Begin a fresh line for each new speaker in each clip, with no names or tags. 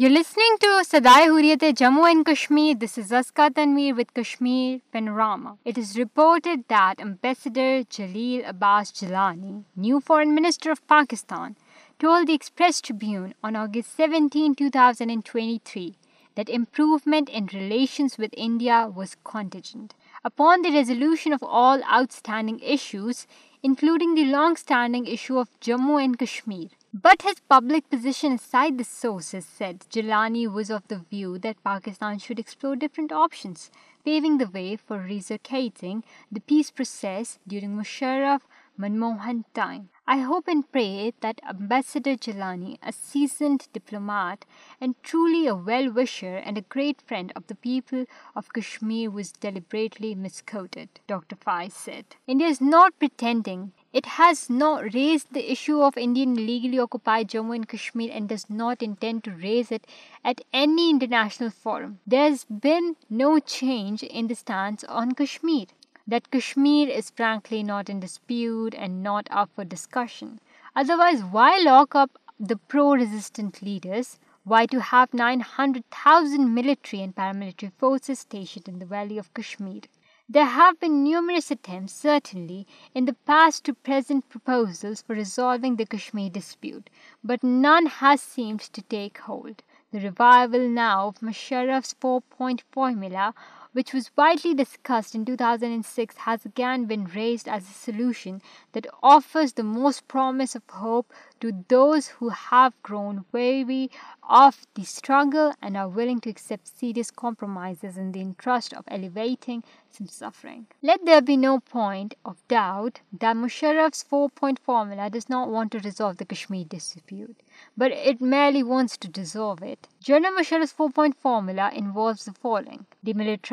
You listening to Sadaye Hurriyat Jammu and Kashmir this is اسکا Tanveer with Kashmir panorama it is reported that ambassador Jalil Abbas Jilani new foreign minister of Pakistan told the Express Tribune on August seventeen two thousand and twenty three that improvement in relations with India was contingent upon the resolution of all outstanding issues including the long standing issue of Jammu and Kashmir But his public position aside, the sources said Jilani was of the view that Pakistan should explore different options, paving the way for resurrecting the peace process during Musharraf Manmohan time. I hope and pray that Ambassador Jilani, a seasoned diplomat and truly a well-wisher and a great friend of the people of Kashmir, was deliberately misquoted, Dr. Faiz said. India is not pretending it has not raised the issue of Indian illegally occupied Jammu and Kashmir and does not intend to raise it at any international forum. There's been no change in the stance on Kashmir. That Kashmir is frankly not in dispute and not up for discussion. Otherwise, why lock up the pro-resistant leaders? Why to have 900,000 military and paramilitary forces stationed in the valley of Kashmir? There have been numerous attempts, certainly, in the past to present proposals for resolving the Kashmir dispute, but none has seemed to take hold. The revival now of Musharraf's four-point formula which was widely discussed in 2006, has again been raised as a solution that offers the most promise of hope to those who have grown weary of the struggle and are willing to accept serious compromises in the interest of alleviating some suffering. Let there be no point of doubt that Musharraf's four-point formula does not want to resolve the Kashmir dispute, but it merely wants to dissolve it. General Musharraf's four-point formula involves the following: demilitarization,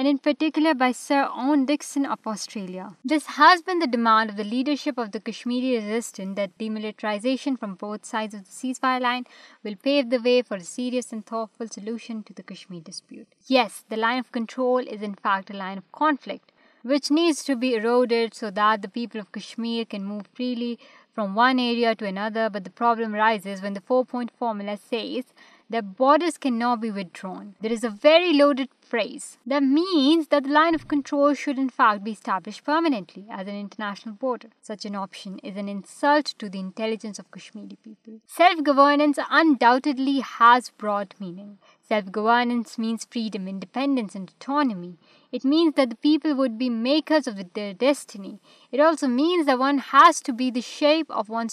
and in particular by sir دکسریلیا this has بیمان leadership of the کشمیریشن way for serious and full solution yes the line is enact line آفلکٹ which needs to be eroded add so that the people of Kashmir can move free from one area to another the borders کی now be withdrawn there is a very loaded phrase line self governance undoubtedly broad meaning self governance people would be makers destiny one has to be shape after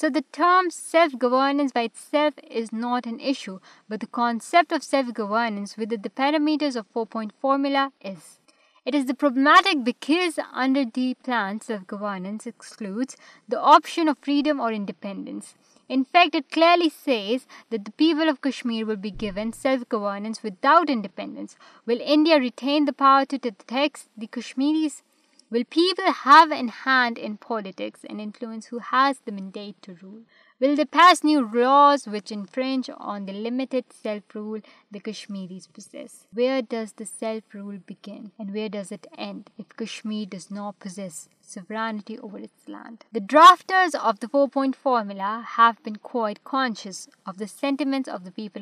So the term self-governance by itself is not an issue, but the concept of self-governance within the parameters of 4-point formula is. It is the problematic because under the plan, self-governance excludes the option of freedom or independence. In fact, it clearly says that the people of Kashmir will be given self-governance without independence. Will India retain the power to tax the Kashmiris? Will people have an hand in politics news where does the self rule where does it end Kashmir does ناٹیز of the four point formulas آفل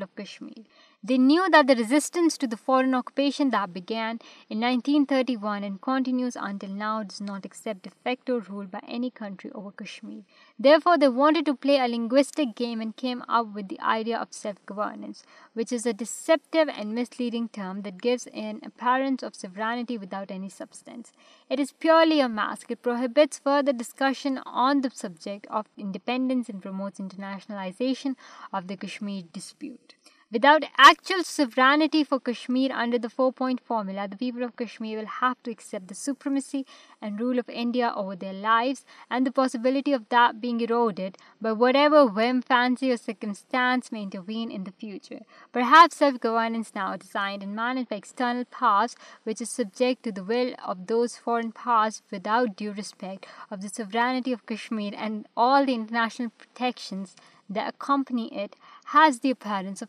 of Kashmir They knew that the resistance to the foreign occupation that began in 1931 and continues until now does not accept de facto rule by any country over Kashmir. Therefore, they wanted to play a linguistic game and came up with the idea of self-governance, which is a deceptive and misleading term that gives an appearance of sovereignty without any substance. It is purely a mask. It prohibits further discussion on the subject of independence and promotes internationalization of the Kashmir dispute. Without actual sovereignty for Kashmir under the 4-point formula, the people of Kashmir will have to accept the supremacy and rule of India over their lives, and the possibility of that being eroded by whatever whim, fancy or circumstance may intervene in the future. Perhaps self-governance now designed and managed by external powers, which is subject to the will of those foreign powers without due respect of the sovereignty of Kashmir and all the international protections that accompany it, has دیرس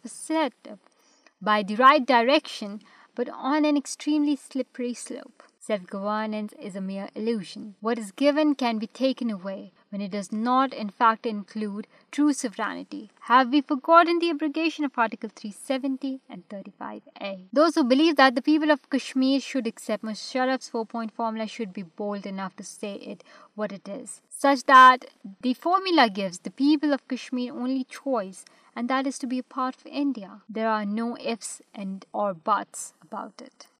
by the right direction and that is to be a part of India. There are no ifs and or buts about it.